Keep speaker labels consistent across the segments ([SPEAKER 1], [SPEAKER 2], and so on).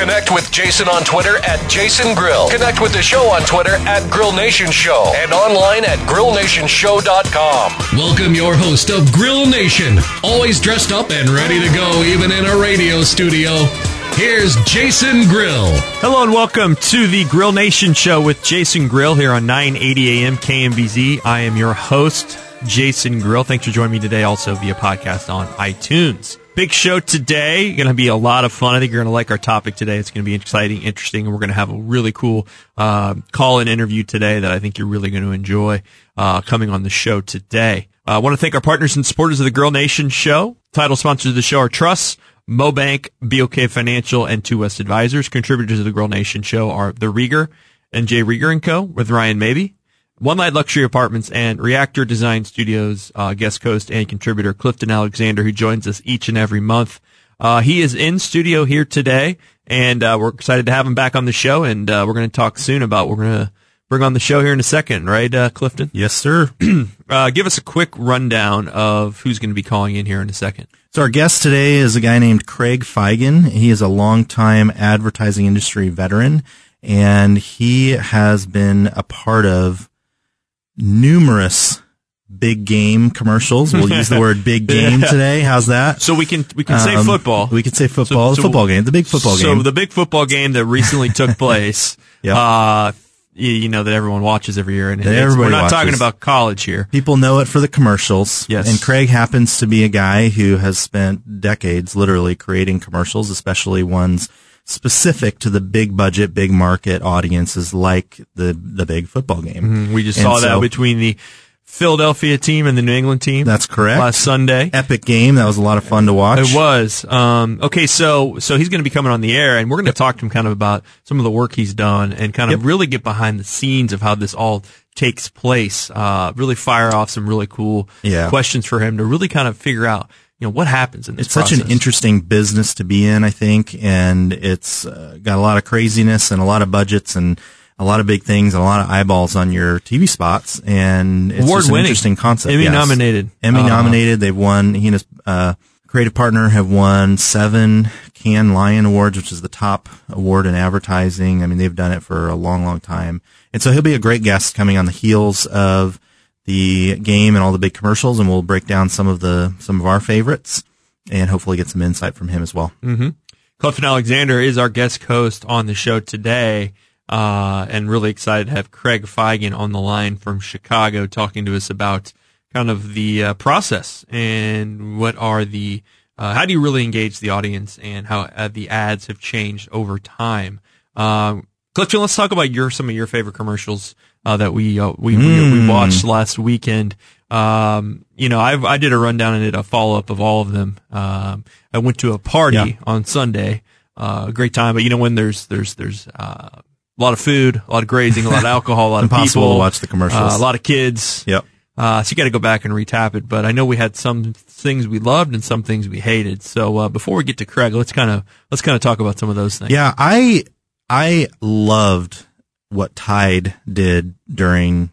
[SPEAKER 1] Connect with Jason on Twitter at Jason Grill. Connect with the show on Twitter at Grill Nation Show and online at grillnationshow.com.
[SPEAKER 2] Welcome your host of Grill Nation, always dressed up and ready to go, even in a radio studio. Here's Jason Grill.
[SPEAKER 3] Hello and welcome to the Grill Nation show with Jason Grill here on 980 AM KMBZ. I am your host, Jason Grill. Thanks for joining me today also via podcast on iTunes. Big show today. Going to be a lot of fun. I think you're going to like our topic today. It's going to be exciting, interesting, and we're going to have a really cool uh, call-in interview today that I think you're really going to enjoy uh, coming on the show today. Uh, I want to thank our partners and supporters of the Grill Nation show. Title sponsors of the show are Truss, Mobank, BOK Financial, and Two West Advisors. Contributors of the Grill Nation show are The Rieger and Jay Rieger and Co. with Ryan Maybee. One Light Luxury Apartments and Reactor Design Studios uh, guest host and contributor Clifton Alexander, who joins us each and every month. Uh, he is in studio here today, and uh, we're excited to have him back on the show. And uh, we're going to talk soon about what we're going to bring on the show here in a second, right, uh, Clifton?
[SPEAKER 4] Yes, sir.
[SPEAKER 3] Uh, give us a quick rundown of who's going to be calling in here in a second.
[SPEAKER 4] So our guest today is a guy named Craig Feigen. He is a longtime advertising industry veteran, and he has been a part of numerous big game commercials. We'll use the word big game today. How's that?
[SPEAKER 3] So we can we can say
[SPEAKER 4] Um,
[SPEAKER 3] football.
[SPEAKER 4] We can say football.
[SPEAKER 3] So-
[SPEAKER 4] the
[SPEAKER 3] so-
[SPEAKER 4] football game. The big football
[SPEAKER 3] so
[SPEAKER 4] game.
[SPEAKER 3] So the big football game that recently took place.
[SPEAKER 4] Yep.
[SPEAKER 3] Uh, you, know that everyone watches every year, and
[SPEAKER 4] That
[SPEAKER 3] it's-
[SPEAKER 4] everybody
[SPEAKER 3] we're not
[SPEAKER 4] watches.
[SPEAKER 3] talking about college here.
[SPEAKER 4] People know it for the commercials.
[SPEAKER 3] Yes.
[SPEAKER 4] And Craig happens to be a guy who has spent decades literally creating commercials, especially ones specific to the big budget, big market audiences like the, the big football game.
[SPEAKER 3] Mm, We just
[SPEAKER 4] And
[SPEAKER 3] saw that between the Philadelphia team and the New England team.
[SPEAKER 4] That's correct.
[SPEAKER 3] Last Sunday.
[SPEAKER 4] Epic game. That was a lot of fun to watch.
[SPEAKER 3] It was. Um, okay, so so he's going to be coming on the air, and we're going to talk to him kind of about some of the work he's done, and kind of
[SPEAKER 4] Yep.
[SPEAKER 3] really get behind the scenes of how this all takes place. Uh, really fire off some really cool
[SPEAKER 4] Yeah.
[SPEAKER 3] questions for him to really kind of figure out, you know, what happens in this.
[SPEAKER 4] It's such an interesting business to be in, I think, and it's uh, got a lot of craziness and a lot of budgets and a lot of big things and a lot of eyeballs on your TV spots, and it's just an
[SPEAKER 3] Award-winning.
[SPEAKER 4] interesting concept.
[SPEAKER 3] Emmy
[SPEAKER 4] yes.
[SPEAKER 3] nominated.
[SPEAKER 4] Emmy
[SPEAKER 3] Uh,
[SPEAKER 4] nominated. They've won. He and his uh, creative partner have won seven Cannes Lion Awards, which is the top award in advertising. I mean, they've done it for a long, long time, and so he'll be a great guest coming on the heels of the game and all the big commercials, and we'll break down some of the some of our favorites and hopefully get some insight from him as well.
[SPEAKER 3] Clifton Alexander is our guest host on the show today, uh, and really excited to have Craig Feigen on the line from Chicago talking to us about kind of the uh, process and what are the uh, how do you really engage the audience and how uh, the ads have changed over time. Um, Clifton, let's talk about your some of your favorite commercials uh, that we uh, we, we we watched last weekend. Um, you know, I I did a rundown and did a follow up of all of them. Um, I went to a party
[SPEAKER 4] Yeah.
[SPEAKER 3] on Sunday. Uh, a great time, but you know when there's there's there's uh, a lot of food, a lot of grazing, a lot of alcohol, a lot of people,
[SPEAKER 4] to watch the commercials.
[SPEAKER 3] uh, a lot of kids.
[SPEAKER 4] Yep.
[SPEAKER 3] Uh, so you got to go back and retap it. But I know we had some things we loved and some things we hated. So uh, before we get to Craig, let's kind of let's kind of talk about some of those things.
[SPEAKER 4] Yeah, I I loved what Tide did during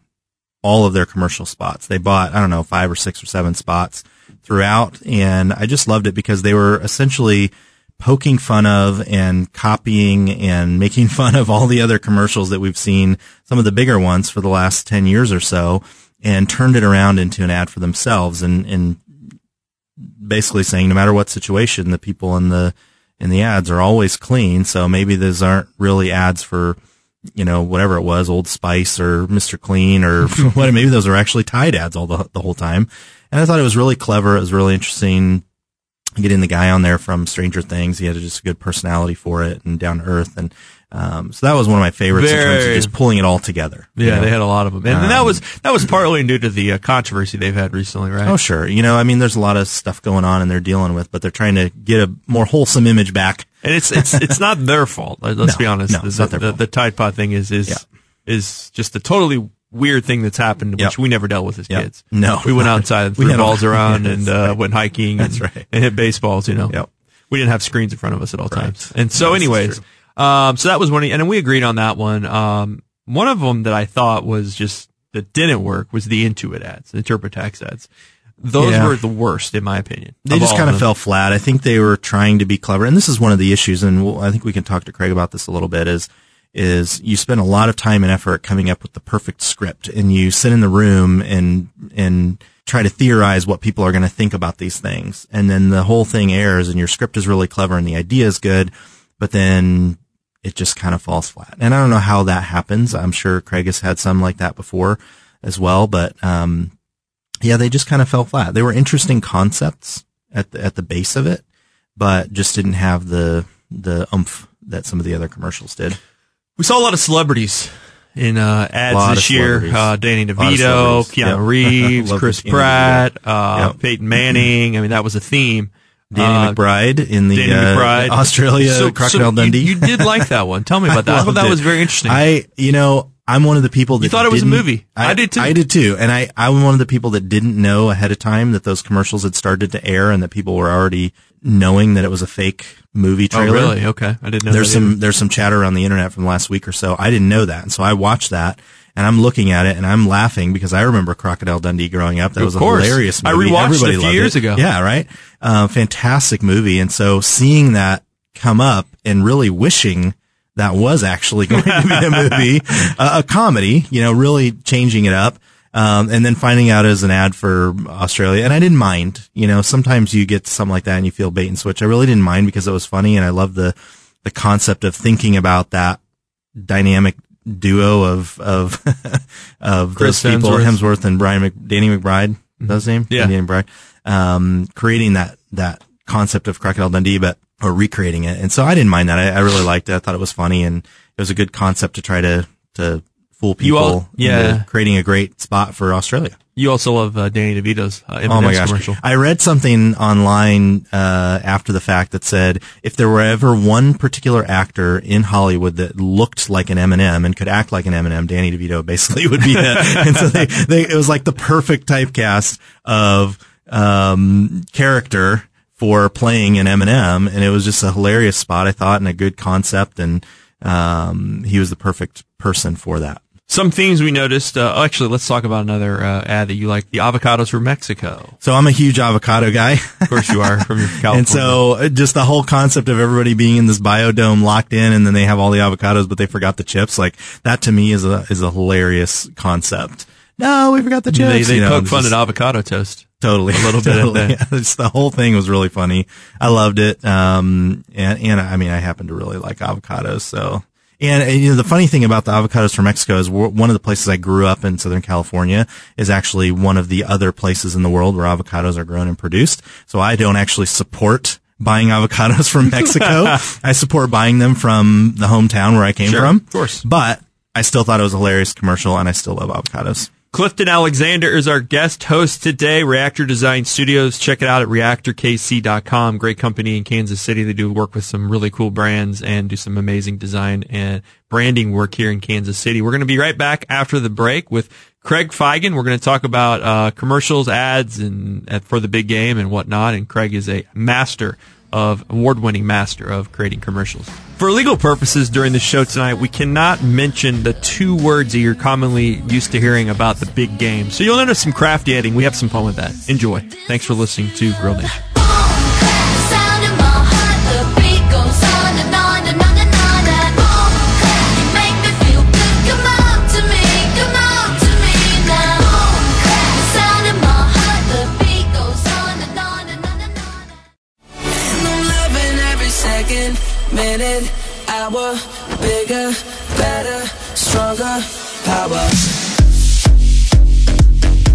[SPEAKER 4] all of their commercial spots. They bought, I don't know, five or six or seven spots throughout, and I just loved it because they were essentially poking fun of and copying and making fun of all the other commercials that we've seen, some of the bigger ones for the last 10 years or so, and turned it around into an ad for themselves and, and basically saying no matter what situation, the people in the in the ads are always clean. So maybe those aren't really ads for you know whatever it was, Old Spice or Mister Clean or what. Maybe those are actually Tide ads all the the whole time. And I thought it was really clever. It was really interesting. getting the guy on there from Stranger Things. He had just a good personality for it and down to earth. And, um, so that was one of my favorites in terms of just pulling it all together.
[SPEAKER 3] Yeah, know? they had a lot of them. And, um, that was, that was partly due to the uh, controversy they've had recently, right?
[SPEAKER 4] Oh, sure. You know, I mean, there's a lot of stuff going on and they're dealing with, but they're trying to get a more wholesome image back.
[SPEAKER 3] And it's, it's, it's not their fault. Let's no, be honest.
[SPEAKER 4] No, it's the, not their
[SPEAKER 3] the,
[SPEAKER 4] fault.
[SPEAKER 3] the Tide Pod thing is, is, yeah. is just a totally weird thing that's happened, which
[SPEAKER 4] yep.
[SPEAKER 3] we never dealt with as
[SPEAKER 4] yep.
[SPEAKER 3] kids.
[SPEAKER 4] No,
[SPEAKER 3] we went outside and threw balls around and uh,
[SPEAKER 4] right.
[SPEAKER 3] went hiking.
[SPEAKER 4] That's
[SPEAKER 3] and,
[SPEAKER 4] right.
[SPEAKER 3] And hit baseballs. You know.
[SPEAKER 4] Yep.
[SPEAKER 3] We didn't have screens in front of us at all
[SPEAKER 4] right.
[SPEAKER 3] times. And so, anyways, um, so that was one, and we agreed on that one. Um, one of them that I thought was just that didn't work was the Intuit ads, the TurboTax ads. Those
[SPEAKER 4] Yeah.
[SPEAKER 3] were the worst, in my opinion.
[SPEAKER 4] They just kind of
[SPEAKER 3] them.
[SPEAKER 4] fell flat. I think they were trying to be clever, and this is one of the issues. And we'll, I think we can talk to Craig about this a little bit. Is is you spend a lot of time and effort coming up with the perfect script, and you sit in the room and and try to theorize what people are going to think about these things, and then the whole thing airs, and your script is really clever, and the idea is good, but then it just kind of falls flat. And I don't know how that happens. I'm sure Craig has had some like that before as well, but um, yeah, they just kind of fell flat. They were interesting concepts at the, at the base of it, but just didn't have the the oomph that some of the other commercials did.
[SPEAKER 3] We saw a lot of celebrities in uh, ads this year. Uh, Danny DeVito. Keanu
[SPEAKER 4] Yep.
[SPEAKER 3] Reeves, Chris Pratt, uh,
[SPEAKER 4] Yep.
[SPEAKER 3] Peyton Manning. I mean, that was a theme.
[SPEAKER 4] Danny
[SPEAKER 3] Uh,
[SPEAKER 4] McBride in the
[SPEAKER 3] Danny
[SPEAKER 4] uh, Australia
[SPEAKER 3] So-
[SPEAKER 4] Crocodile
[SPEAKER 3] so you-
[SPEAKER 4] Dundee.
[SPEAKER 3] You, did like that one. Tell me about that. I, thought that
[SPEAKER 4] it.
[SPEAKER 3] was very interesting.
[SPEAKER 4] I, you know, I'm one of the people that
[SPEAKER 3] You thought it was a movie. I did too.
[SPEAKER 4] I did too, and I I'm one of the people that didn't know ahead of time that those commercials had started to air and that people were already knowing that it was a fake movie
[SPEAKER 3] oh,
[SPEAKER 4] trailer.
[SPEAKER 3] really? Okay. I didn't know
[SPEAKER 4] there's some
[SPEAKER 3] either.
[SPEAKER 4] there's some chatter around the internet from the last week or so. I didn't know that, and so I watched that, and I'm looking at it and I'm laughing because I remember Crocodile Dundee growing up. That
[SPEAKER 3] Of
[SPEAKER 4] was a
[SPEAKER 3] course.
[SPEAKER 4] hilarious
[SPEAKER 3] I
[SPEAKER 4] movie.
[SPEAKER 3] rewatched it a few years ago.
[SPEAKER 4] Yeah, right. Uh, fantastic movie, and so seeing that come up and really wishing that was actually going to be a movie, uh, a comedy, you know, really changing it up. Um, and then finding out as an ad for Australia, and I didn't mind. You know, sometimes you get something like that and you feel bait and switch. I really didn't mind because it was funny, and I love the the concept of thinking about that dynamic duo of of of
[SPEAKER 3] Chris
[SPEAKER 4] those people,
[SPEAKER 3] Hemsworth.
[SPEAKER 4] Hemsworth and Brian Mc, Danny McBride. That's his name,
[SPEAKER 3] Yeah.
[SPEAKER 4] Danny McBride. Um, creating that that concept of Crocodile Dundee, but or recreating it, and so I didn't mind that. I, I really liked it. I thought it was funny, and it was a good concept to try to to fool people.
[SPEAKER 3] all- yeah.
[SPEAKER 4] creating a great spot for Australia.
[SPEAKER 3] You also love uh, Danny DeVito's uh, M&M's
[SPEAKER 4] Oh my gosh.
[SPEAKER 3] commercial.
[SPEAKER 4] I read something online uh, after the fact that said if there were ever one particular actor in Hollywood that looked like an M&M and could act like an M&M, Danny DeVito basically would be it. and so they, they, it was like the perfect typecast of um, character for playing an M&M, and it was just a hilarious spot I thought and a good concept, and um, he was the perfect person for that.
[SPEAKER 3] Some themes we noticed. Uh, actually, let's talk about another uh, ad that you like: the avocados from Mexico.
[SPEAKER 4] So I'm a huge avocado guy.
[SPEAKER 3] Of course, you are from California.
[SPEAKER 4] And so uh, just the whole concept of everybody being in this biodome locked in and then they have all the avocados, but they forgot the chips. Like that to me is a, is a hilarious concept. No, we forgot the chips.
[SPEAKER 3] they they
[SPEAKER 4] you know,
[SPEAKER 3] poke fun at avocado toast.
[SPEAKER 4] Totally.
[SPEAKER 3] a little bit
[SPEAKER 4] Totally. Yeah, it's, the whole thing was really funny. I loved it. Um, and, and I mean, I happen to really like avocados. So, and, and, you know, the funny thing about the avocados from Mexico is one of the places I grew up in Southern California is actually one of the other places in the world where avocados are grown and produced. So I don't actually support buying avocados from Mexico. I support buying them from the hometown where I came
[SPEAKER 3] Sure,
[SPEAKER 4] from.
[SPEAKER 3] of course.
[SPEAKER 4] But I still thought it was a hilarious commercial and I still love avocados.
[SPEAKER 3] Clifton Alexander is our guest host today. Reactor Design Studios. Check it out at reactorkc.com. Great company in Kansas City. They do work with some really cool brands and do some amazing design and branding work here in Kansas City. We're going to be right back after the break with Craig Feigen. We're going to talk about uh, commercials, ads, and for the big game and whatnot. And Craig is a master of award-winning master of creating commercials. For legal purposes during the show tonight, we cannot mention the two words that you're commonly used to hearing about the big game. So you'll notice some crafty editing. We have some fun with that. Enjoy. Thanks for listening to Grill Nation.
[SPEAKER 5] Minute, hour, bigger, better, stronger, power.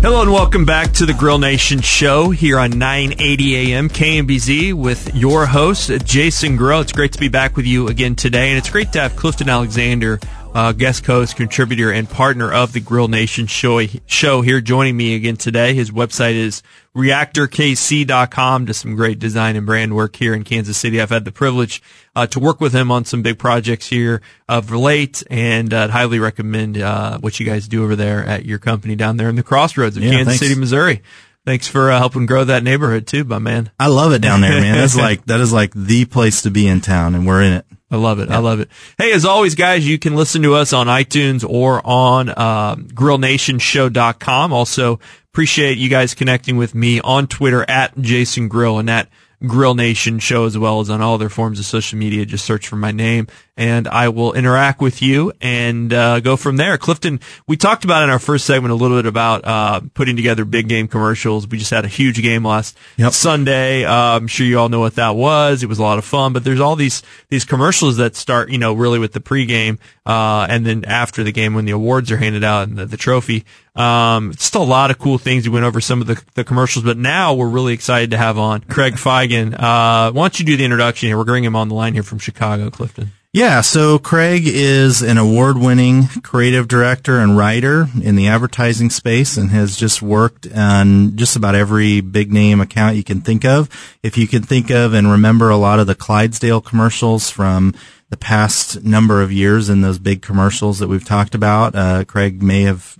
[SPEAKER 3] Hello and welcome back to the Grill Nation show here on 980 AM KMBZ with your host, Jason Grill. It's great to be back with you again today, and it's great to have Clifton Alexander, uh, guest host, contributor, and partner of the Grill Nation show, show here joining me again today. His website is reactorkc.com. Does some great design and brand work here in Kansas City. I've had the privilege uh, to work with him on some big projects here of late, and uh, I'd highly recommend uh, what you guys do over there at your company down there in the crossroads of
[SPEAKER 4] Yeah,
[SPEAKER 3] Kansas
[SPEAKER 4] thanks.
[SPEAKER 3] City, Missouri. Thanks for uh, helping grow that neighborhood too, my man.
[SPEAKER 4] I love it down there, man. That's like that is like the place to be in town, and we're in it.
[SPEAKER 3] I love it. I love it. Hey, as always, guys, you can listen to us on iTunes or on um, grillnationshow.com. Also, appreciate you guys connecting with me on Twitter at Jason Grill and at Grill Nation Show as well as on all their forms of social media. Just search for my name and I will interact with you and uh, go from there. Clifton, we talked about in our first segment a little bit about uh, putting together big game commercials. We just had a huge game last
[SPEAKER 4] Yep.
[SPEAKER 3] Sunday. Uh, I'm sure you all know what that was. It was a lot of fun, but there's all these these commercials that start, you know, really with the pregame, uh, and then after the game when the awards are handed out and the, the trophy. Um, just a lot of cool things. We went over some of the, the commercials, but now we're really excited to have on Craig Feigen. Uh, why don't you do the introduction here? We're bringing him on the line here from Chicago, Clifton.
[SPEAKER 4] Yeah, so Craig is an award-winning creative director and writer in the advertising space and has just worked on just about every big name account you can think of. If you can think of and remember a lot of the Clydesdale commercials from the past number of years in those big commercials that we've talked about, uh, Craig may have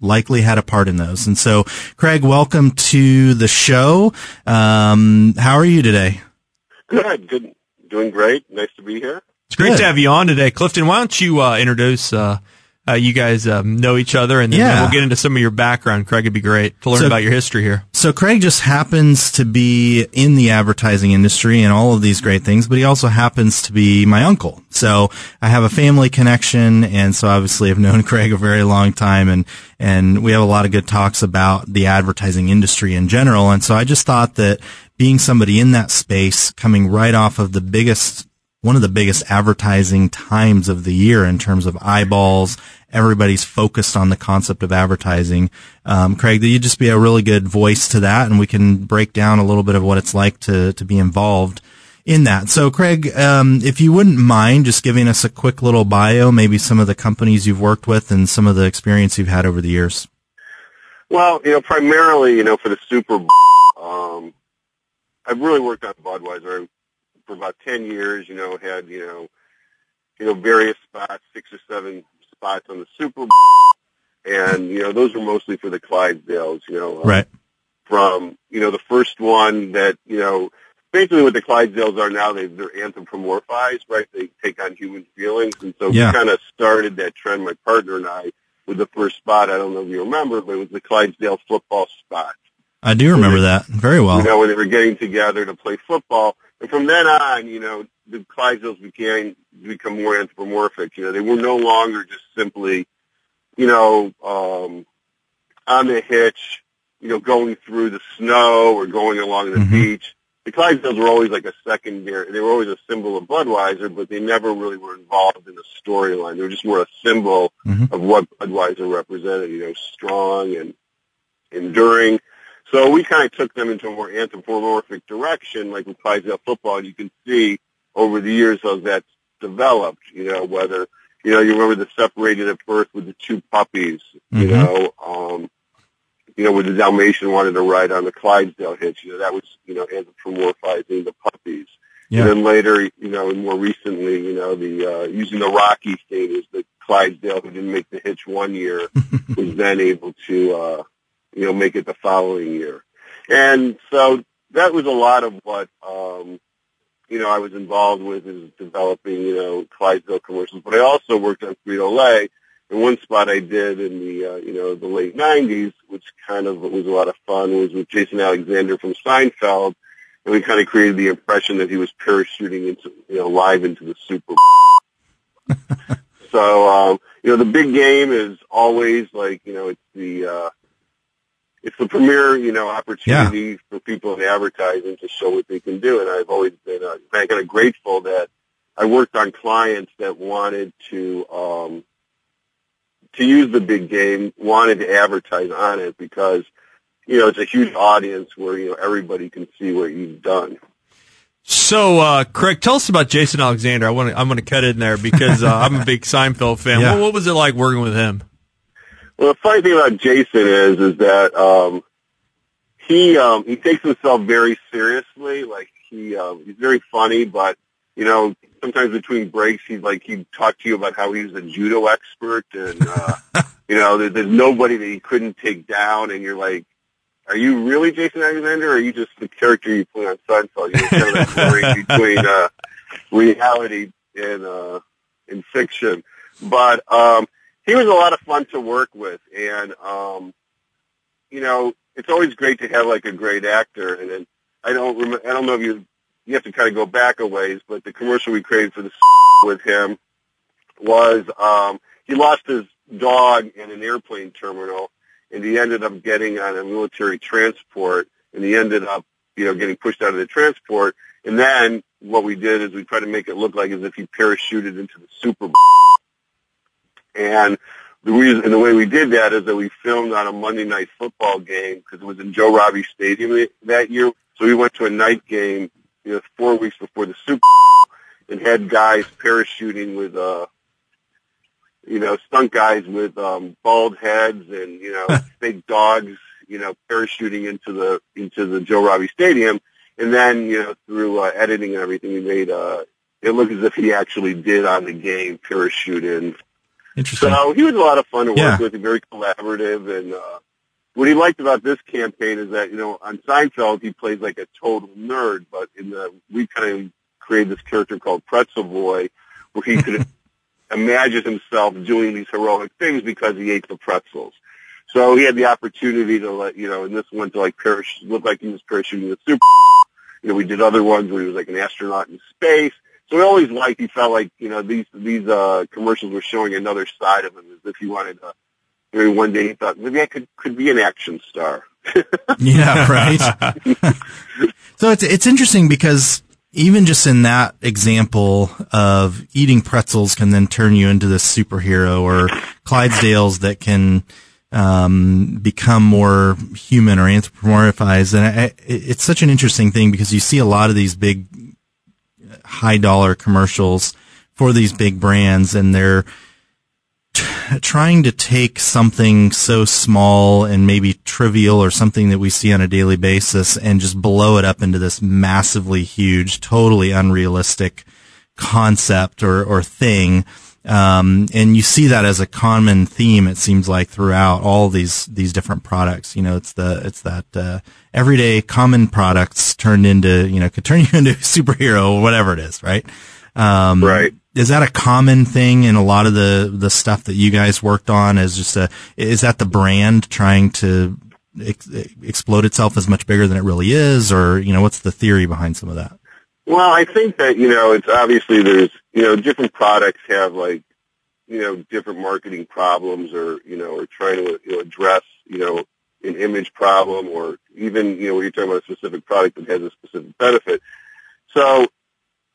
[SPEAKER 4] likely had a part in those. And so, Craig, welcome to the show. Um, how are you today?
[SPEAKER 6] Good, good, doing great. Nice to be here.
[SPEAKER 3] It's great
[SPEAKER 4] Good.
[SPEAKER 3] to have you on today, Clifton. Why don't you uh, introduce? Uh, uh, you guys um, know each other, and then
[SPEAKER 4] Yeah.
[SPEAKER 3] we'll get into some of your background. Craig, it'd be great to learn
[SPEAKER 4] So-
[SPEAKER 3] about your history here.
[SPEAKER 4] So Craig just happens to be in the advertising industry and all of these great things, but he also happens to be my uncle. So I have a family connection, and so obviously I've known Craig a very long time, and and we have a lot of good talks about the advertising industry in general. And so I just thought that being somebody in that space, coming right off of the biggest one of the biggest advertising times of the year in terms of eyeballs. Everybody's focused on the concept of advertising. Um, Craig, that you just be a really good voice to that, and we can break down a little bit of what it's like to to be involved in that. So, Craig, um, if you wouldn't mind just giving us a quick little bio, maybe some of the companies you've worked with and some of the experience you've had over the years.
[SPEAKER 6] Well, you know, primarily, you know, for the Super Bowl, um, I've really worked on Budweiser for about 10 years, you know, had, you know, you know, various spots, six or seven spots on the Super Bowl. And, you know, those were mostly for the Clydesdales, you know, uh,
[SPEAKER 4] Right.
[SPEAKER 6] from, you know, the first one that, you know, basically what the Clydesdales are now, they, they're anthropomorphized, right? They take on human feelings. And so
[SPEAKER 4] Yeah.
[SPEAKER 6] we kind of started that trend, my partner and I, with the first spot. I don't know if you remember, but it was the Clydesdale football spot.
[SPEAKER 4] I do remember that very well.
[SPEAKER 6] You know, when they were getting together to play football. And from then on, you know, the Clydesdales began to become more anthropomorphic. You know, they were no longer just simply, you know, um, on the hitch, you know, going through the snow or going along the
[SPEAKER 4] Mhm.
[SPEAKER 6] beach. The Clydesdales were always like a secondary. They were always a symbol of Budweiser, but they never really were involved in the storyline. They were just more a symbol
[SPEAKER 4] Mhm.
[SPEAKER 6] of what Budweiser represented. You know, strong and enduring. So we kind of took them into a more anthropomorphic direction, like with Clydesdale football. And you can see over the years how that's developed. You know, whether you know you remember the separated at birth with the two puppies. You
[SPEAKER 4] Mhm.
[SPEAKER 6] know, um, you know, where the Dalmatian wanted to ride on the Clydesdale hitch. You know, that was you know anthropomorphizing the puppies.
[SPEAKER 4] Yeah.
[SPEAKER 6] And then later, you know, and more recently, you know, the uh, using the Rocky thing is the Clydesdale who didn't make the hitch one year was then able to, uh, you know, make it the following year. And so that was a lot of what, um, you know, I was involved with is developing, you know, Clydesdale commercials. But I also worked on Frito-Lay. And one spot I did in the, uh, you know, the late 90s, which kind of was a lot of fun, was with Jason Alexander from Seinfeld. And we kind of created the impression that he was parachuting into, you know, live into the Super Bowl. so, um, you know, the big game is always like, you know, it's the, uh, it's the premier, you know, opportunity for people in advertising to show what they can do. And I've always been, uh, kind of grateful that I worked on clients that wanted to, um, to use the big game wanted to advertise on it because you know it's a huge audience where you know everybody can see what you've done.
[SPEAKER 3] So, uh, Craig, tell us about Jason Alexander. I want to, I'm going to cut in there because uh, I'm a big Seinfeld fan.
[SPEAKER 4] Yeah.
[SPEAKER 3] What, what was it like working with him?
[SPEAKER 6] Well, the funny thing about Jason is, is that um, he um, he takes himself very seriously. Like he um, he's very funny, but you know sometimes between breaks he'd like he'd talk to you about how he's a judo expert, and uh, you know there, there's nobody that he couldn't take down, and you're like. Are you really Jason Alexander, or are you just the character you play on Seinfeld? You're kind of that blurring between uh, reality and uh, and fiction. But um, he was a lot of fun to work with, and um, you know, it's always great to have like a great actor. And then I don't rem- I don't know if you you have to kind of go back a ways, but the commercial we created for the with him was um, he lost his dog in an airplane terminal, and he ended up getting on a military transport, and he ended up you know getting pushed out of the transport. And then what we did is we tried to make it look like as if he parachuted into the Super Bowl. And the reason and the way we did that is that we filmed on a Monday night football game because it was in Joe Robbie Stadium that year. So we went to a night game, you know, four weeks before the Super Bowl, and had guys parachuting with, uh, you know, stunt guys with um, bald heads and you know, fake dogs, you know, parachuting into the into the Joe Robbie Stadium, and then you know, through uh, editing and everything, we made uh, it look as if he actually did on the game parachute in.
[SPEAKER 4] Interesting.
[SPEAKER 6] So he was a lot of fun to work
[SPEAKER 4] Yeah.
[SPEAKER 6] with, and very collaborative. And uh, what he liked about this campaign is that you know on Seinfeld he plays like a total nerd, but in the we kind of created this character called Pretzel Boy, where he could imagine himself doing these heroic things because he ate the pretzels. So he had the opportunity to let you know, in this one to like parachute, look like he was parachuting the super. You know, we did other ones where he was like an astronaut in space. So we always liked. He felt like you know these these uh commercials were showing another side of him, as if he wanted to. Maybe one day he thought maybe I could could be an action star.
[SPEAKER 4] Yeah, right. so it's it's interesting because even just in that example of eating pretzels can then turn you into this superhero, or Clydesdales that can um, become more human or anthropomorphized, and I, it- it's such an interesting thing because you see a lot of these big high dollar commercials for these big brands, and they're trying to take something so small and maybe trivial or something that we see on a daily basis and just blow it up into this massively huge, totally unrealistic concept or, or thing. Um, and you see that as a common theme, it seems like throughout all these, these different products. You know, it's the, it's that, uh, everyday common products turned into, you know, could turn you into a superhero or whatever it is, right? Um,
[SPEAKER 6] Right.
[SPEAKER 4] Is that a common thing in a lot of the, the stuff that you guys worked on? Is just a, is that the brand trying to ex- explode itself as much bigger than it really is? Or, you know, what's the theory behind some of that?
[SPEAKER 6] Well, I think that you know it's obviously there's you know different products have like you know different marketing problems or you know or trying to you know, address you know an image problem or even you know when you're talking about a specific product that has a specific benefit. So,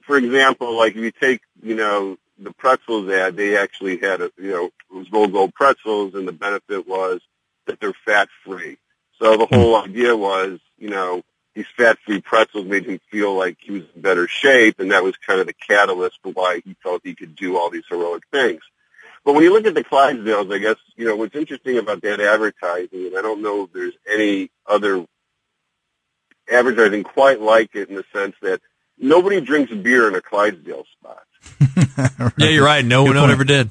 [SPEAKER 6] for example, like if you take you know the pretzels ad, they actually had a you know it was Rold Gold pretzels, and the benefit was that they're fat free. So the whole idea was you know these fat-free pretzels made him feel like he was in better shape, and that was kind of the catalyst for why he felt he could do all these heroic things. But when you look at the Clydesdales, I guess, you know, what's interesting about that advertising, and I don't know if there's any other advertising quite like it in the sense that nobody drinks beer in a Clydesdale spot.
[SPEAKER 3] Yeah, you're right. No,
[SPEAKER 4] Good
[SPEAKER 3] one
[SPEAKER 4] point.
[SPEAKER 3] ever did.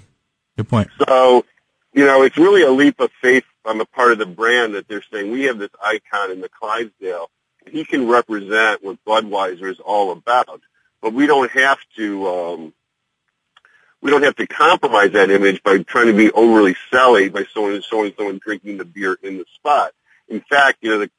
[SPEAKER 4] Good point.
[SPEAKER 6] So, you know, it's really a leap of faith on the part of the brand that they're saying we have this icon in the Clydesdale. He can represent what Budweiser is all about, but we don't have to. Um, we don't have to compromise that image by trying to be overly selly by showing, showing someone drinking the beer in the spot. In fact, you know, the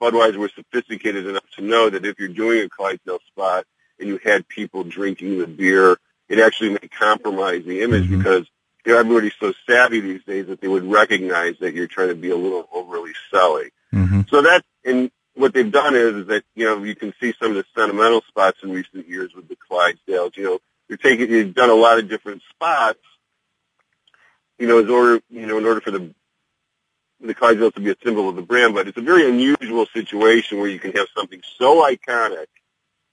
[SPEAKER 6] Budweiser was sophisticated enough to know that if you're doing a Clydesdale spot and you had people drinking the beer, it actually may compromise the image
[SPEAKER 4] Mhm.
[SPEAKER 6] because you know, everybody's so savvy these days that they would recognize that you're trying to be a little overly selly.
[SPEAKER 4] hmm
[SPEAKER 6] So that, and what they've done is, is that, you know, you can see some of the sentimental spots in recent years with the Clydesdales. You know, you're taking, you've done a lot of different spots, you know, in order, you know, in order for the the Clydesdales to be a symbol of the brand, but it's a very unusual situation where you can have something so iconic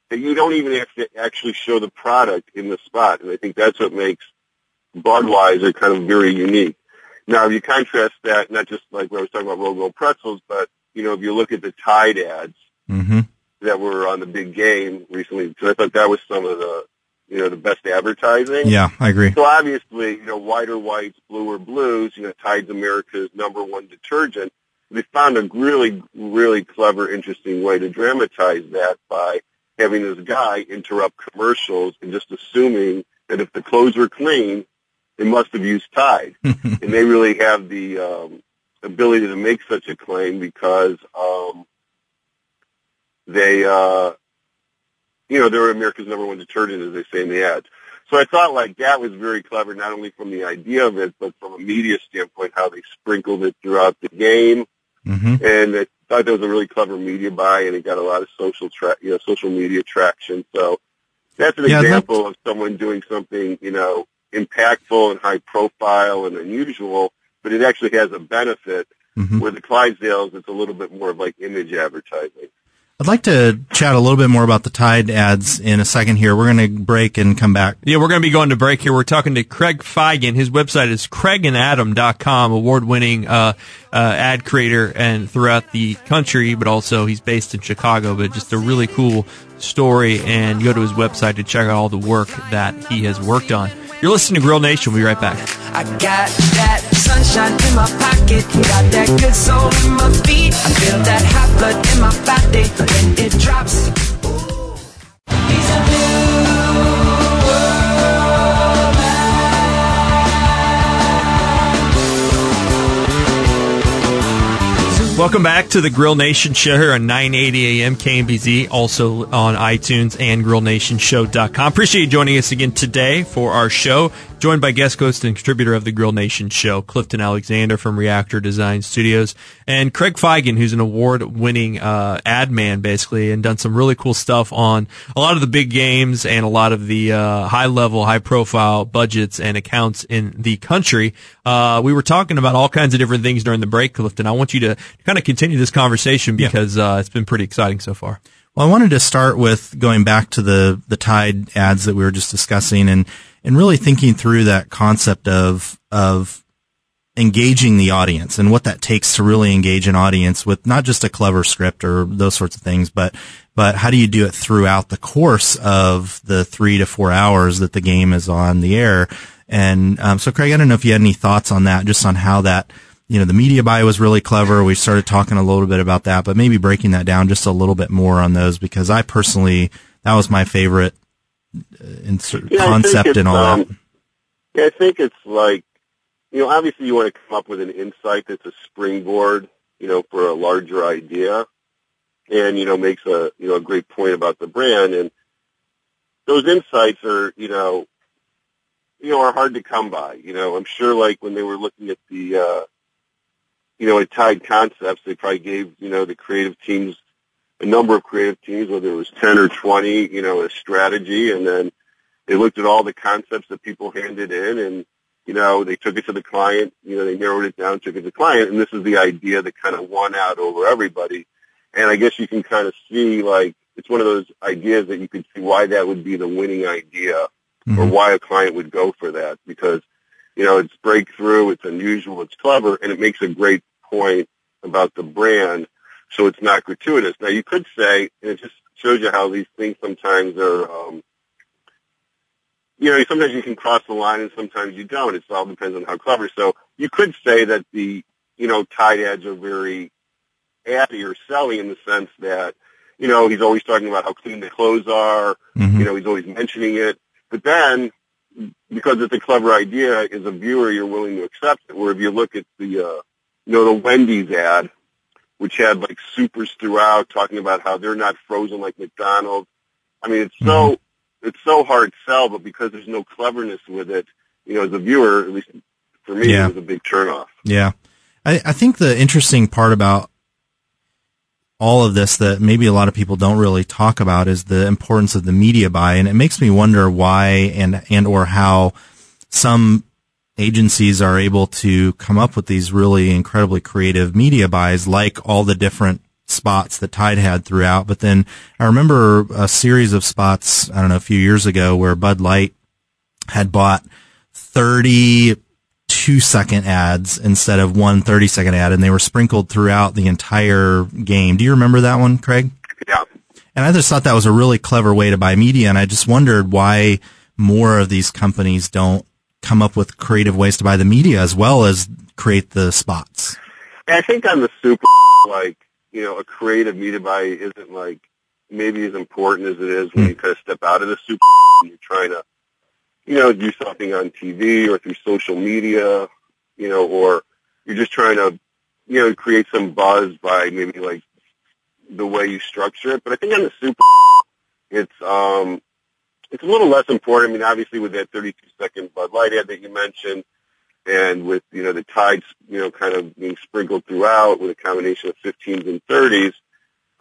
[SPEAKER 6] that you don't even have to actually show the product in the spot, and I think that's what makes Budweiser kind of very unique. Now, if you contrast that, not just like what I was talking about Roll pretzels, but you know, if you look at the Tide ads
[SPEAKER 4] Mm-hmm.
[SPEAKER 6] that were on the big game recently, because I thought that was some of the, you know, the best advertising.
[SPEAKER 4] Yeah, I agree.
[SPEAKER 6] So obviously, you know, whiter whites, bluer blues, you know, Tide's America's number one detergent. They found a really, really clever, interesting way to dramatize that by having this guy interrupt commercials and just assuming that if the clothes were clean, they must have used Tide. and they really have the um, ability to make such a claim because um, they, uh, you know, they're America's number one detergent, as they say in the ads. So I thought like that was very clever, not only from the idea of it, but from a media standpoint, how they sprinkled it throughout the game.
[SPEAKER 4] Mm-hmm.
[SPEAKER 6] And I thought that was a really clever media buy, and it got a lot of social tra- you know, social media traction. So that's an
[SPEAKER 4] Yeah,
[SPEAKER 6] example of someone doing something, you know, impactful and high profile and unusual, but it actually has a benefit.
[SPEAKER 4] Mhm.
[SPEAKER 6] Where the Clydesdales, it's a little bit more of like image advertising.
[SPEAKER 4] I'd like to chat a little bit more about the Tide ads in a second here. We're going to break and come back.
[SPEAKER 3] Yeah, we're going to be going to break here. We're talking to Craig Feigen. His website is craigandadam.com, award-winning uh, uh, ad creator and throughout the country, but also he's based in Chicago. But just a really cool story, and go to his website to check out all the work that he has worked on. You're listening to Grill Nation. We'll be right back.
[SPEAKER 5] I got that sunshine in my pocket, got that good soul in my feet. I feel that hot blood in my body when it drops.
[SPEAKER 3] Welcome back to the Grill Nation show here on 980 AM KMBZ, also on iTunes and grillnationshow.com. Appreciate you joining us again today for our show. Joined by guest host and contributor of the Grill Nation show, Clifton Alexander from Reactor Design Studios, and Craig Feigen, who's an award-winning uh, ad man, basically, and done some really cool stuff on a lot of the big games and a lot of the uh, high-level, high-profile budgets and accounts in the country. Uh, we were talking about all kinds of different things during the break, Clifton. I want you to kind of continue this conversation because uh, it's been pretty exciting so far.
[SPEAKER 4] Well, I wanted to start with going back to the the Tide ads that we were just discussing, and and really thinking through that concept of of engaging the audience and what that takes to really engage an audience with not just a clever script or those sorts of things, but but how do you do it throughout the course of the three to four hours that the game is on the air? And um, so, Craig, I don't know if you had any thoughts on that, just on how that you know, the media buy was really clever. We started talking a little bit about that, but maybe breaking that down just a little bit more on those because I personally, that was my favorite uh, in sort of
[SPEAKER 6] Yeah,
[SPEAKER 4] concept and all that.
[SPEAKER 6] um, Yeah, I think it's like, you know, obviously you want to come up with an insight that's a springboard, you know, for a larger idea, and you know makes a you know a great point about the brand, and those insights are you know, you know are hard to come by. You know, I'm sure like when they were looking at the, uh, you know, it Tide Concepts, they probably gave you know the creative teams a number of creative teams, whether it was ten or twenty, you know, a strategy, and then they looked at all the concepts that people handed in and you know they took it to the client you know they narrowed it down took it to the client. And this is the idea that kind of won out over everybody. And i guess you can kind of see like it's one of those ideas that you could see why that would be the winning idea or
[SPEAKER 4] Mhm.
[SPEAKER 6] why a client would go for that. Because you know it's breakthrough it's unusual it's clever and it makes a great point about the brand so it's not gratuitous now you could say and it just shows you how these things sometimes are um you know, sometimes you can cross the line and sometimes you don't. It all depends on how clever. So you could say that the, you know, Tide ads are very addy or selling in the sense that, you know, he's always talking about how clean the clothes are.
[SPEAKER 4] Mhm.
[SPEAKER 6] You know, he's always mentioning it. But then, because it's a clever idea, as a viewer, you're willing to accept it. Where if you look at the, uh, you know, the Wendy's ad, which had like supers throughout talking about how they're not frozen like McDonald's. I mean, it's so it's so hard sell, but because there's no cleverness with it, you know, as a viewer, at least for me,
[SPEAKER 4] Yeah.
[SPEAKER 6] it was a big turnoff.
[SPEAKER 4] Yeah. I, I think the interesting part about all of this that maybe a lot of people don't really talk about is the importance of the media buy. And it makes me wonder why and, and or how some agencies are able to come up with these really incredibly creative media buys, like all the different spots that Tide had throughout. But then I remember a series of spots, I don't know, a few years ago where Bud Light had bought 32 second ads instead of one 30 second ad and they were sprinkled throughout the entire game. Do you remember that one, Craig?
[SPEAKER 6] Yeah.
[SPEAKER 4] And I just thought that was a really clever way to buy media, and I just wondered why more of these companies don't come up with creative ways to buy the media as well as create the spots.
[SPEAKER 6] I think on the Super, like, you know, a creative media buy isn't like maybe as important as it is when hmm. you kind of step out of the Super and you're trying to, you know, do something on TV or through social media, you know, or you're just trying to, you know, create some buzz by maybe like the way you structure it. But I think on the Super, it's um, it's a little less important. I mean, obviously with that 32 second Bud Light ad that you mentioned, and with you know the tides, you know, kind of being sprinkled throughout with a combination of 15s and 30s,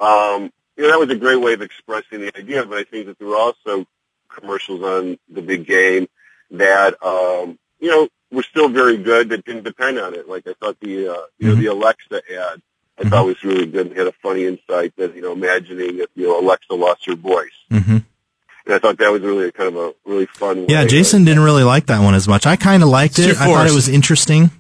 [SPEAKER 6] um, you know, that was a great way of expressing the idea. But I think that there were also commercials on the big game that um, you know were still very good that didn't depend on it. Like I thought the uh, you know the Alexa ad I thought was really good and had a funny insight that you know imagining if you know Alexa lost her voice.
[SPEAKER 4] Mm-hmm.
[SPEAKER 6] And I thought that was really a kind of a really fun.
[SPEAKER 4] Yeah,
[SPEAKER 6] way
[SPEAKER 4] Jason
[SPEAKER 6] of-
[SPEAKER 4] didn't really like that one as much. I kind of liked it.
[SPEAKER 3] too
[SPEAKER 4] I thought it was interesting,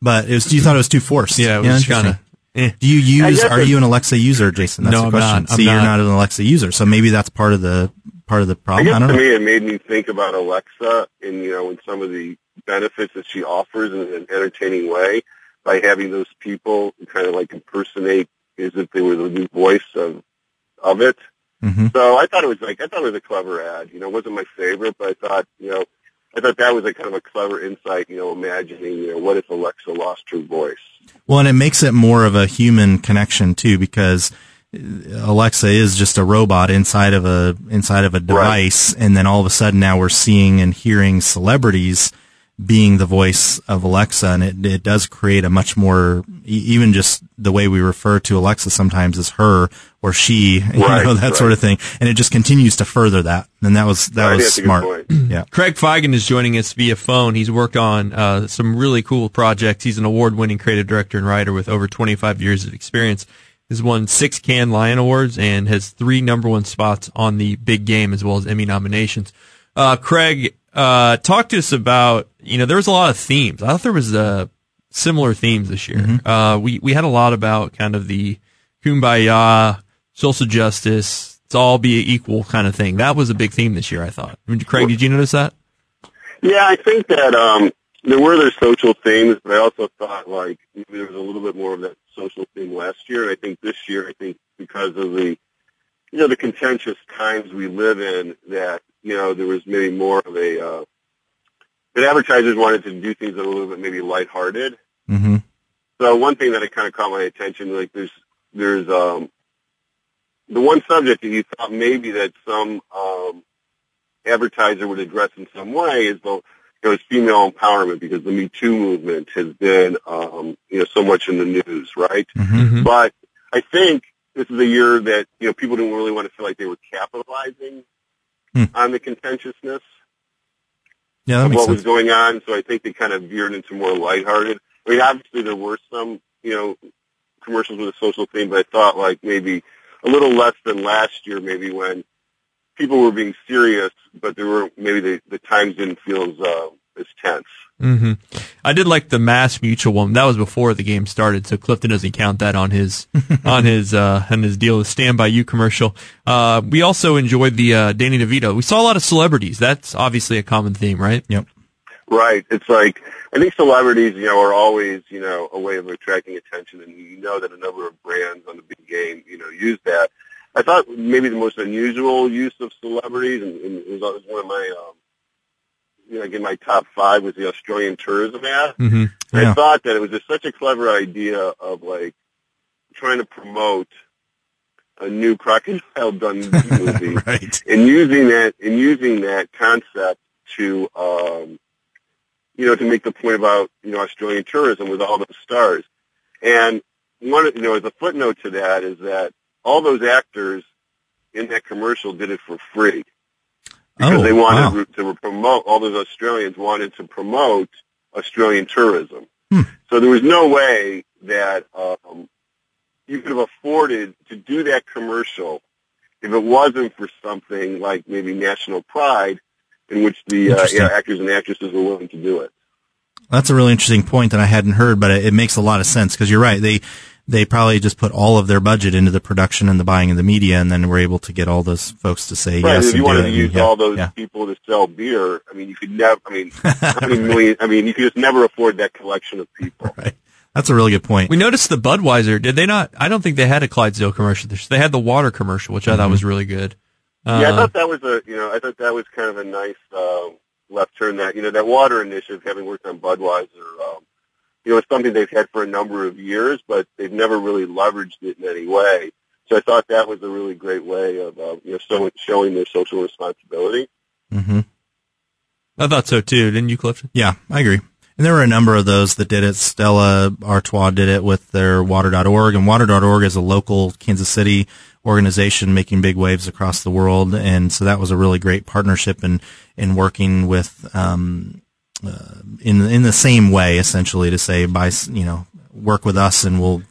[SPEAKER 4] but it was. You thought it was too forced.
[SPEAKER 3] Yeah, it was
[SPEAKER 4] interesting.
[SPEAKER 3] kind of. Eh.
[SPEAKER 4] Do you use? Are you an Alexa user, Jason? That's
[SPEAKER 3] No,
[SPEAKER 4] the
[SPEAKER 3] I'm
[SPEAKER 4] question.
[SPEAKER 3] not. I'm
[SPEAKER 4] See, you're
[SPEAKER 3] not.
[SPEAKER 4] not an Alexa user, so maybe that's part of the part of the
[SPEAKER 6] I guess
[SPEAKER 4] I,
[SPEAKER 6] to
[SPEAKER 4] know.
[SPEAKER 6] me, it made me think about Alexa and you know, and some of the benefits that she offers in an entertaining way by having those people kind of like impersonate as if they were the new voice of of it.
[SPEAKER 4] hmm
[SPEAKER 6] So I thought it was like I thought it was a clever ad. You know, it wasn't my favorite, but I thought you know, I thought that was a kind of a clever insight. You know, imagining you know, what if Alexa lost her voice?
[SPEAKER 4] Well, and it makes it more of a human connection too, because Alexa is just a robot inside of a inside of a device, and then all of a sudden now we're seeing and hearing celebrities being the voice of Alexa, and it it does create a much more e- even just the way we refer to Alexa sometimes as her or she, you know that sort of thing, and it just continues to further that, and that was that
[SPEAKER 6] I
[SPEAKER 4] was
[SPEAKER 6] that's a good
[SPEAKER 4] smart. Yeah.
[SPEAKER 3] Craig Feigen is joining us via phone. He's worked on uh, some really cool projects. He's an award-winning creative director and writer with over 25 years of experience. Has won six Cannes Lion Awards and has three number one spots on the big game as well as Emmy nominations. Uh, Craig, uh, talk to us about, you know, there was a lot of themes. I thought there was uh, similar themes this year. Uh, we, we had a lot about kind of the kumbaya, social justice, it's all be equal kind of thing. That was a big theme this year, I thought. I mean, Craig, did you notice that?
[SPEAKER 6] Yeah, I think that um, there were their social themes, but I also thought like maybe there was a little bit more of that social theme last year, and I think this year, I think because of the you know the contentious times we live in, that you know there was maybe more of a uh, that advertisers wanted to do things that were a little bit maybe lighthearted.
[SPEAKER 4] hmm
[SPEAKER 6] So one thing that kind of caught my attention, like there's there's um, the one subject that you thought maybe that some um, advertiser would address in some way is the you know, is female empowerment because the Me Too movement has been um, you know so much in the news, right?
[SPEAKER 3] Mm-hmm.
[SPEAKER 6] But I think this is a year that you know people didn't really want to feel like they were capitalizing
[SPEAKER 4] Hmm.
[SPEAKER 6] on the contentiousness
[SPEAKER 4] Yeah,
[SPEAKER 6] of what
[SPEAKER 4] sense.
[SPEAKER 6] was going on. So I think they kind of veered into more lighthearted. I mean, obviously there were some, you know, commercials with a social theme, but I thought like maybe a little less than last year, maybe when people were being serious, but there were maybe the, the times didn't feel as, uh, as tense.
[SPEAKER 3] hmm I did like the Mass Mutual one. That was before the game started, so Clifton doesn't count that on his on his uh, on his deal. The Stand by You commercial. Uh, we also enjoyed the uh, Danny DeVito. We saw a lot of celebrities. That's obviously a common theme, right?
[SPEAKER 4] Yep.
[SPEAKER 6] Right. It's like I think celebrities, you know, are always, you know, a way of attracting attention, and you know that a number of brands on the big game, you know, use that. I thought maybe the most unusual use of celebrities, and, and it was one of my, um, you know, again, my top five was the Australian tourism ad.
[SPEAKER 3] Mm-hmm.
[SPEAKER 4] Yeah.
[SPEAKER 6] I thought that it was just such a clever idea of like trying to promote a new Crocodile Dundee movie
[SPEAKER 4] Right.
[SPEAKER 6] and using that and using that concept to um you know to make the point about you know Australian tourism with all those stars and one you know as a footnote to that is that all those actors in that commercial did it for free because
[SPEAKER 4] Oh,
[SPEAKER 6] they wanted
[SPEAKER 4] wow.
[SPEAKER 6] to promote all those Australians wanted to promote Australian tourism. So there was no way that um, you could have afforded to do that commercial if it wasn't for something like maybe National Pride, in which the uh, know, actors and actresses were willing to do it.
[SPEAKER 4] That's a really interesting point that I hadn't heard, but it, it makes a lot of sense because you're right. They they probably just put all of their budget into the production and the buying of the media, and then were able to get all those folks to say
[SPEAKER 6] Right.
[SPEAKER 4] yes.
[SPEAKER 6] if you
[SPEAKER 4] do
[SPEAKER 6] wanted to use
[SPEAKER 4] yeah,
[SPEAKER 6] all those
[SPEAKER 4] yeah.
[SPEAKER 6] people to sell beer, I mean, you could never. I mean, how many million? I mean, you could just never afford that collection of people.
[SPEAKER 4] Right. That's a really good point.
[SPEAKER 3] We noticed the Budweiser. Did they not? I don't think they had a Clydesdale commercial. They had the water commercial, which I thought was really good. Uh,
[SPEAKER 6] yeah, I thought that was a you know I thought that was kind of a nice uh, left turn. That you know that water initiative, having worked on Budweiser, um, you know, it's something they've had for a number of years, but they've never really leveraged it in any way. So I thought that was a really great way of uh, you know showing their social responsibility.
[SPEAKER 4] hmm
[SPEAKER 3] I thought so too. Didn't you, Clifton?
[SPEAKER 4] Yeah, I agree. And there were a number of those that did it. Stella Artois did it with their water.org and water.org is a local Kansas City organization making big waves across the world. And so that was a really great partnership in, in working with, um, uh, in, in the same way, essentially to say, by, you know, work with us and we'll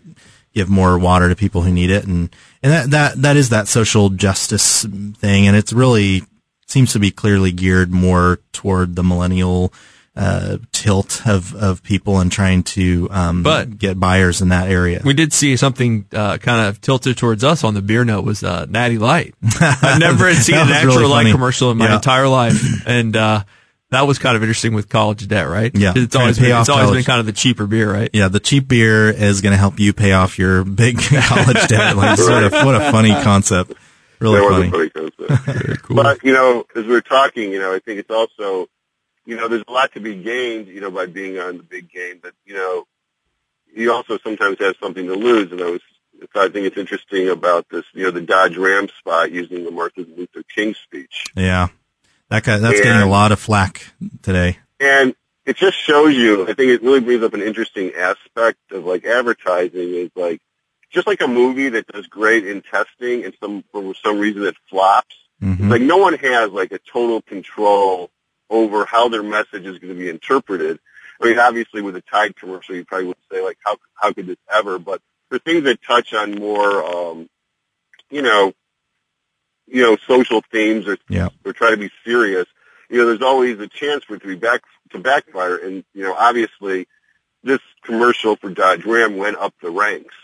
[SPEAKER 4] give more water to people who need it. And, and that, that, that is that social justice thing. And it's really seems to be clearly geared more toward the millennial, uh, tilt of, of people and trying to, um,
[SPEAKER 3] But-
[SPEAKER 4] get buyers in that area.
[SPEAKER 3] We did see something uh, kind of tilted towards us on the beer note was uh, Natty Light. I've never had seen an actual
[SPEAKER 4] really
[SPEAKER 3] light commercial in my
[SPEAKER 4] Yeah.
[SPEAKER 3] entire life, and uh, that was kind of interesting with college debt, right?
[SPEAKER 4] Yeah.
[SPEAKER 3] it's always been, it's always been kind of the cheaper beer, right?
[SPEAKER 4] Yeah, the cheap beer is going to help you pay off your big college debt. Like, sort of, what a funny concept. Really
[SPEAKER 6] that
[SPEAKER 4] funny.
[SPEAKER 6] was a funny concept. But you know, as we are talking, you know, I think it's also, you know, there's a lot to be gained, you know, by being on the big game. But you know, you also sometimes have something to lose. And I was, I think it's interesting about this, you know, the Dodge Ram spot using the Martin Luther King speech.
[SPEAKER 4] Yeah. That guy, that's getting a lot of flack today.
[SPEAKER 6] And it just shows you, I think it really brings up an interesting aspect of like advertising is like, just like a movie that does great in testing and some, for some reason it flops,
[SPEAKER 4] Mhm.
[SPEAKER 6] like no one has like a total control over how their message is going to be interpreted. I mean, obviously with a Tide commercial, you probably would say like, how, how could this ever? But for things that touch on more, um, you know, you know, social themes or
[SPEAKER 4] Yeah.
[SPEAKER 6] or try to be serious, you know, there's always a chance for it to be back to backfire. And you know, obviously, this commercial for Dodge Ram went up the ranks,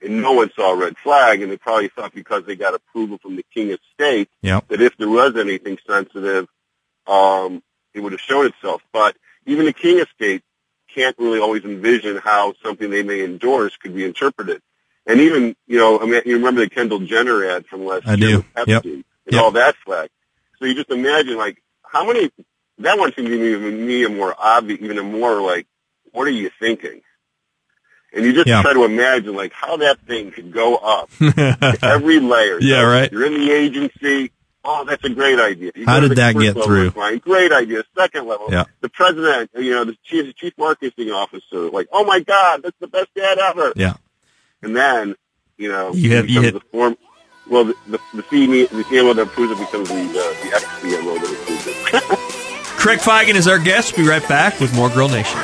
[SPEAKER 6] and no one saw a red flag, and they probably thought because they got approval from the King of State
[SPEAKER 4] Yep.
[SPEAKER 6] that if there was anything sensitive, um, it would have shown itself. But even the King of State can't really always envision how something they may endorse could be interpreted. And even, you know, I mean, you remember the Kendall Jenner ad from last
[SPEAKER 4] I
[SPEAKER 6] year
[SPEAKER 4] do.
[SPEAKER 6] Pepsi
[SPEAKER 4] Yep.
[SPEAKER 6] and
[SPEAKER 4] Yep.
[SPEAKER 6] all that flag. So you just imagine, like, how many, that one seems to be even me a more obvious, even a more like, what are you thinking? And you just
[SPEAKER 4] Yeah.
[SPEAKER 6] try to imagine, like, how that thing could go up to every layer.
[SPEAKER 3] Yeah,
[SPEAKER 6] So
[SPEAKER 3] right.
[SPEAKER 6] You're in the agency. Oh, that's a great idea. You
[SPEAKER 4] How did that get
[SPEAKER 6] level
[SPEAKER 4] through?
[SPEAKER 6] line, Great idea. Second level.
[SPEAKER 4] Yeah.
[SPEAKER 6] The president, you know, the chief, chief marketing officer, like, oh my God, that's the best ad ever.
[SPEAKER 4] Yeah.
[SPEAKER 6] And then, you know,
[SPEAKER 3] You have- you
[SPEAKER 6] becomes
[SPEAKER 3] hit-
[SPEAKER 6] the form. Well, the the, the, CME, the CMO that approves it becomes the uh, the ex CMO that approves it.
[SPEAKER 3] Craig Feigen is our guest. We'll be right back with more Grill Nation.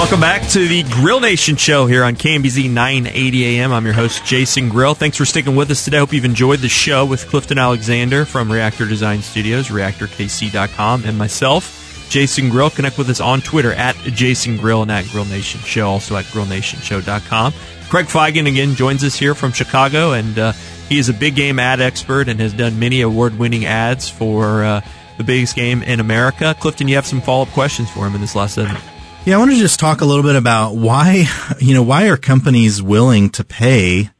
[SPEAKER 3] Welcome back to the Grill Nation show here on KMBZ 980 AM. I'm your host, Jason Grill. Thanks for sticking with us today. Hope you've enjoyed the show with Clifton Alexander from Reactor Design Studios, reactorkc.com, and myself, Jason Grill. Connect with us on Twitter at Jason Grill and at Grill Nation Show, also at grillnationshow.com. Craig Feigen again joins us here from Chicago, and uh, he is a big game ad expert and has done many award winning ads for uh, the biggest game in America. Clifton, you have some follow up questions for him in this last segment.
[SPEAKER 4] Yeah, I want to just talk a little bit about why, you know, why are companies willing to pay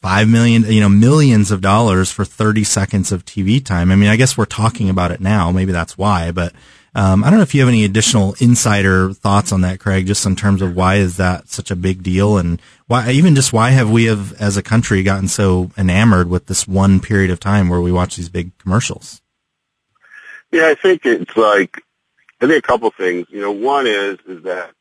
[SPEAKER 4] five million, you know, millions of dollars for 30 seconds of TV time? I mean, I guess we're talking about it now. Maybe that's why, but Um, I don't know if you have any additional insider thoughts on that, Craig, just in terms of why is that such a big deal and why, even just why have we have, as a country gotten so enamored with this one period of time where we watch these big commercials?
[SPEAKER 6] Yeah, I think it's like I think a couple things. You know, one is is that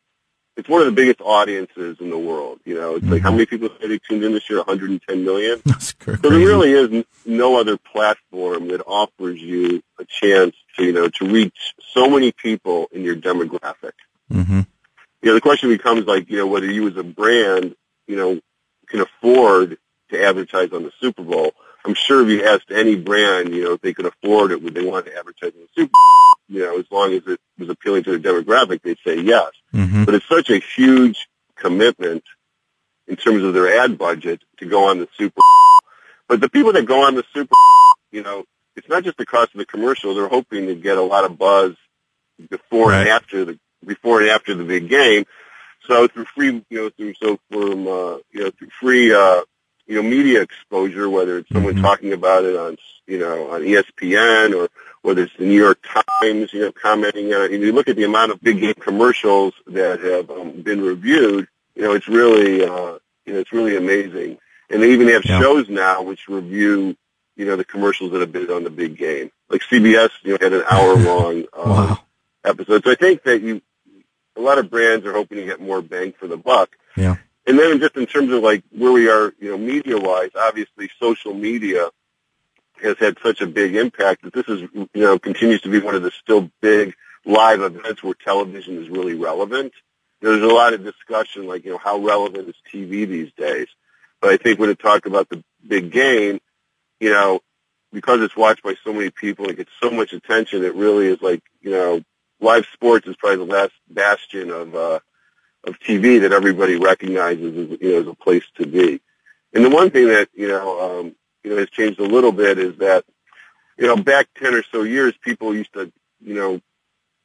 [SPEAKER 6] it's one of the biggest audiences in the world. You know, it's like how many people say they tuned in this year? 110 million.
[SPEAKER 4] That's cr-
[SPEAKER 6] So there really is no other platform that offers you a chance to, you know, to reach so many people in your demographic.
[SPEAKER 4] Mhm.
[SPEAKER 6] You know, the question becomes like, you know, whether you as a brand, you know, can afford to advertise on the Super Bowl. I'm sure if you asked any brand, you know, if they could afford it, would they want to advertise on the Super Bowl? You know, as long as it was appealing to their demographic, they'd say yes.
[SPEAKER 4] Mhm.
[SPEAKER 6] But it's such a huge commitment in terms of their ad budget to go on the Super. But the people that go on the Super, you know, it's not just the cost of the commercial. They're hoping to get a lot of buzz before and after the before and after the big game. So through free, you know, through so from uh, you know through free, uh, you know, media exposure, whether it's someone
[SPEAKER 4] Mhm.
[SPEAKER 6] talking about it on, you know, on ESPN or whether it's the New York Times, you know, commenting on it. And you look at the amount of big game commercials that have um, been reviewed, you know, it's really, uh, you know, it's really amazing. And they even have
[SPEAKER 4] Yeah.
[SPEAKER 6] shows now which review, you know, the commercials that have been on the big game. Like CBS, you know, had an hour long um,
[SPEAKER 4] Wow.
[SPEAKER 6] episode. So I think that you, a lot of brands are hoping to get more bang for the buck.
[SPEAKER 4] Yeah.
[SPEAKER 6] And then just in terms of like where we are, you know, media wise, obviously social media has had such a big impact that this is, you know, continues to be one of the still big live events where television is really relevant. There's a lot of discussion like, you know, how relevant is TV these days? But I think when it talk about the big game, you know, because it's watched by so many people, it gets so much attention, it really is like, you know, live sports is probably the last bastion of, uh, of TV that everybody recognizes as, you know, as a place to be. And the one thing that, you know, um, you know, has changed a little bit is that, you know, back 10 or so years, people used to, you know,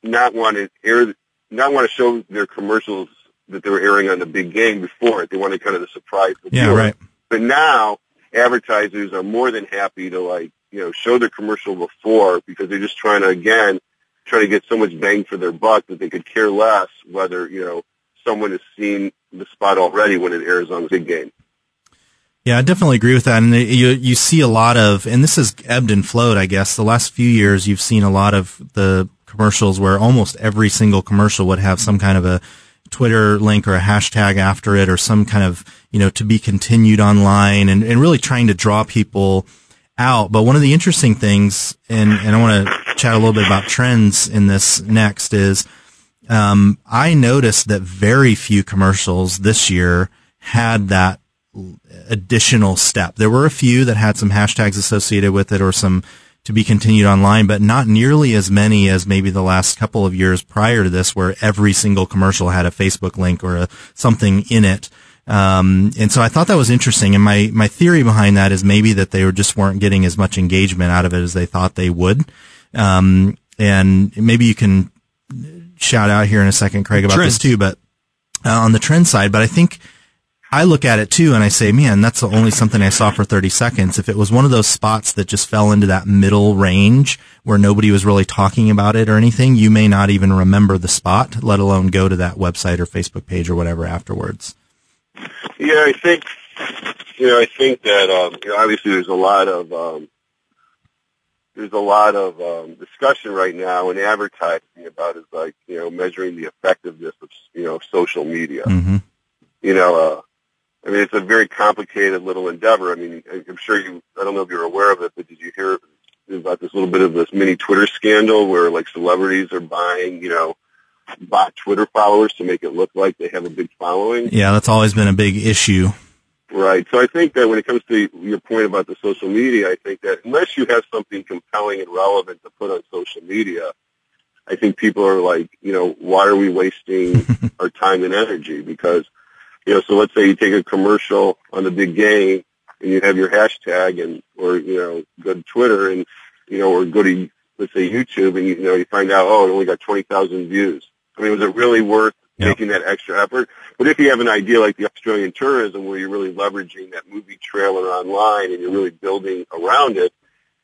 [SPEAKER 6] not want to air, not want to show their commercials that they were airing on the big game before it. They wanted kind of the surprise. the
[SPEAKER 4] Yeah, right.
[SPEAKER 6] But now advertisers are more than happy to like, you know, show their commercial before because they're just trying to, again, try to get so much bang for their buck that they could care less whether, you know, someone has seen the spot already when it airs on the big game.
[SPEAKER 4] Yeah, I definitely agree with that. And you you see a lot of, and this has ebbed and flowed, I guess. The last few years, you've seen a lot of the commercials where almost every single commercial would have some kind of a Twitter link or a hashtag after it, or some kind of you know to be continued online, and, and really trying to draw people out. But one of the interesting things, and and I want to chat a little bit about trends in this next is. Um, I noticed that very few commercials this year had that additional step. There were a few that had some hashtags associated with it or some to be continued online, but not nearly as many as maybe the last couple of years prior to this where every single commercial had a Facebook link or a, something in it. Um, and so I thought that was interesting. And my, my theory behind that is maybe that they were just weren't getting as much engagement out of it as they thought they would. Um, and maybe you can shout out here in a second, Craig, about this too, but uh, on the trend side, but I think I look at it too and I say, man, that's the only something I saw for 30 seconds. If it was one of those spots that just fell into that middle range where nobody was really talking about it or anything, you may not even remember the spot, let alone go to that website or Facebook page or whatever afterwards.
[SPEAKER 6] Yeah, I think you know, I think that um, you know, obviously there's a lot of um, there's a lot of um, discussion right now in advertising about is like you know measuring the effectiveness of you know social media.
[SPEAKER 4] hmm
[SPEAKER 6] You know, uh, I mean it's a very complicated little endeavor. I mean, I'm sure you. I don't know if you're aware of it, but did you hear about this little bit of this mini Twitter scandal where like celebrities are buying you know bot Twitter followers to make it look like they have a big following?
[SPEAKER 4] Yeah, that's always been a big issue.
[SPEAKER 6] Right. So I think that when it comes to your point about the social media, I think that unless you have something compelling and relevant to put on social media, I think people are like, you know, why are we wasting our time and energy? Because, you know, so let's say you take a commercial on the big game and you have your hashtag and, or, you know, go to Twitter and, you know, or go to, let's say YouTube and, you know, you find out, oh, it only got 20,000 views. I mean, was it really worth
[SPEAKER 4] Yeah.
[SPEAKER 6] making that extra effort? But if you have an idea like the Australian tourism where you're really leveraging that movie trailer online and you're really building around it,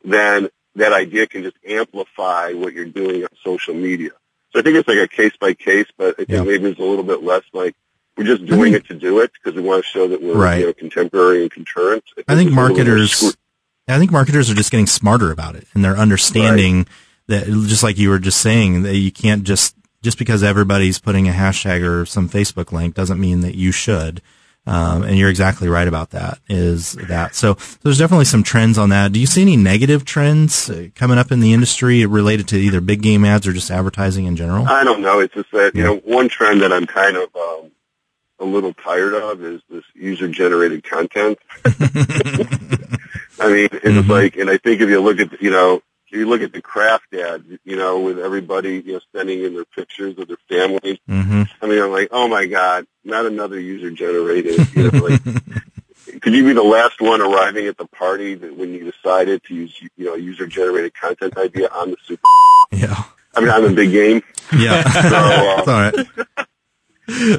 [SPEAKER 6] then that idea can just amplify what you're doing on social media. So I think it's like a case by case, but I think
[SPEAKER 4] Yeah.
[SPEAKER 6] maybe it's a little bit less like we're just doing it to do it because we want to show that we're
[SPEAKER 4] Right.
[SPEAKER 6] you know contemporary and concurrent.
[SPEAKER 4] I think
[SPEAKER 6] there's a little bit more
[SPEAKER 4] marketers, I think marketers are just getting smarter about it, and they're understanding that just like you were just saying that you can't just just because everybody's putting a hashtag or some Facebook link doesn't mean that you should. Um, and you're exactly right about that. Is that so? There's definitely some trends on that. Do you see any negative trends uh, coming up in the industry related to either big game ads or just advertising in general?
[SPEAKER 6] I don't know. It's just that you
[SPEAKER 4] Yeah.
[SPEAKER 6] know one trend that I'm kind of um, a little tired of is this user generated content. I mean, it's
[SPEAKER 4] Mhm.
[SPEAKER 6] like, and I think if you look at you know if you look at the Kraft ad, you know, with everybody you know sending in their pictures of their families.
[SPEAKER 4] hmm
[SPEAKER 6] I mean, I'm like, oh my god, not another user generated. You know, like, could you be the last one arriving at the party that when you decided to use you know user generated content idea on the super?
[SPEAKER 4] Yeah.
[SPEAKER 6] I mean, I'm a big game.
[SPEAKER 4] Yeah.
[SPEAKER 6] So, uh,
[SPEAKER 4] all right.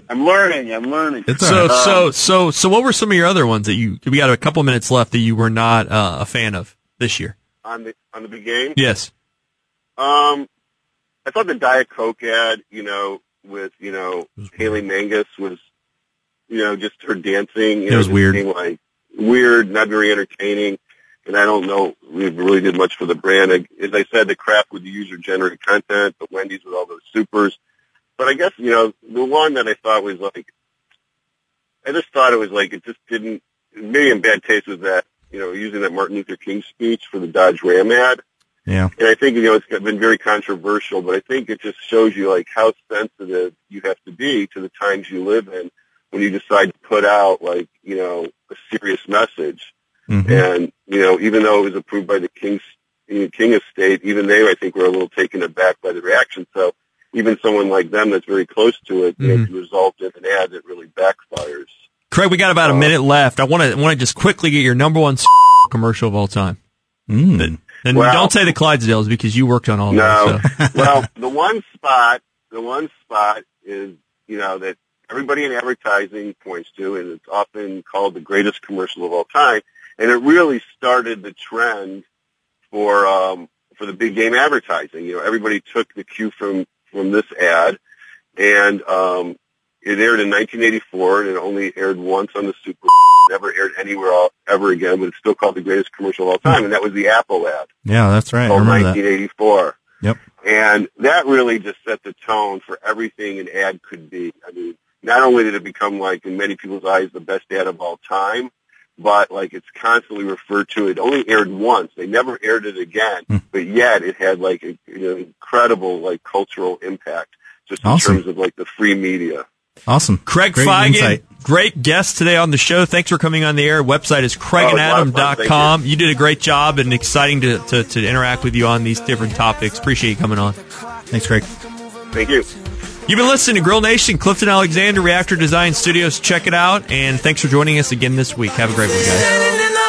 [SPEAKER 6] I'm learning. I'm learning.
[SPEAKER 4] It's
[SPEAKER 3] So,
[SPEAKER 4] right.
[SPEAKER 3] so, so, so, what were some of your other ones that you? We got a couple minutes left that you were not uh, a fan of this year.
[SPEAKER 6] on the on the big game.
[SPEAKER 3] Yes.
[SPEAKER 6] Um, I thought the Diet Coke ad, you know, with you know Hayley Magnus was, you know, just her dancing. You
[SPEAKER 4] It
[SPEAKER 6] know,
[SPEAKER 4] was weird.
[SPEAKER 6] like weird, not very entertaining, and I don't know we really did much for the brand. As I said, the Kraft with the user generated content, the Wendy's with all those supers. But I guess you know the one that I thought was like, I just thought it was like it just didn't. Maybe in bad taste was that you know using that Martin Luther King speech for the Dodge Ram ad.
[SPEAKER 4] Yeah.
[SPEAKER 6] And I think, you know, it's been very controversial, but I think it just shows you, like, how sensitive you have to be to the times you live in when you decide to put out, like, you know, a serious message.
[SPEAKER 4] Mhm.
[SPEAKER 6] And, you know, even though it was approved by the King's, King estate, even they, I think, were a little taken aback by the reaction. So even someone like them that's very close to it, you know,
[SPEAKER 3] Mhm.
[SPEAKER 6] can result in an ad that really backfires.
[SPEAKER 3] Craig, we got about a
[SPEAKER 6] Uh,
[SPEAKER 3] minute left. I want to want to just quickly get your number one commercial of all time.
[SPEAKER 4] Mm.
[SPEAKER 3] And
[SPEAKER 6] Well-
[SPEAKER 3] don't say the Clydesdales because you worked on all
[SPEAKER 6] No.
[SPEAKER 3] those. So.
[SPEAKER 6] well, the one spot, the one spot is, you know, that everybody in advertising points to, and it's often called the greatest commercial of all time. And it really started the trend for, um, for the big game advertising. You know, everybody took the cue from, from this ad and, um, it aired in 1984 and it only aired once on the Super never aired anywhere else, ever again, but it's still called the greatest commercial of all time, and that was the Apple ad
[SPEAKER 4] Yeah, that's right.
[SPEAKER 6] Called
[SPEAKER 4] remember that.
[SPEAKER 6] 1984.
[SPEAKER 4] Yep.
[SPEAKER 6] And that really just set the tone for everything an ad could be. I mean, not only did it become like in many people's eyes the best ad of all time, but like it's constantly referred to. It only aired once. They never aired it again,
[SPEAKER 4] Hmm.
[SPEAKER 6] but yet it had like a, you know, incredible like cultural impact just in terms of like the free media.
[SPEAKER 4] Awesome.
[SPEAKER 3] Craig
[SPEAKER 4] Great
[SPEAKER 3] Feigen,
[SPEAKER 4] insight.
[SPEAKER 3] great guest today on the show. Thanks for coming on the air. Website is
[SPEAKER 6] Oh, it's a lot of fun.
[SPEAKER 3] craigandadam.com. You did a great job and exciting to, to, to interact with you on these different topics. Appreciate you coming on.
[SPEAKER 4] Thanks, Craig.
[SPEAKER 6] Thank you.
[SPEAKER 3] You've been listening to Grill Nation, Clifton Alexander, Reactor Design Studios. Check it out. And thanks for joining us again this week. Have a great one, guys.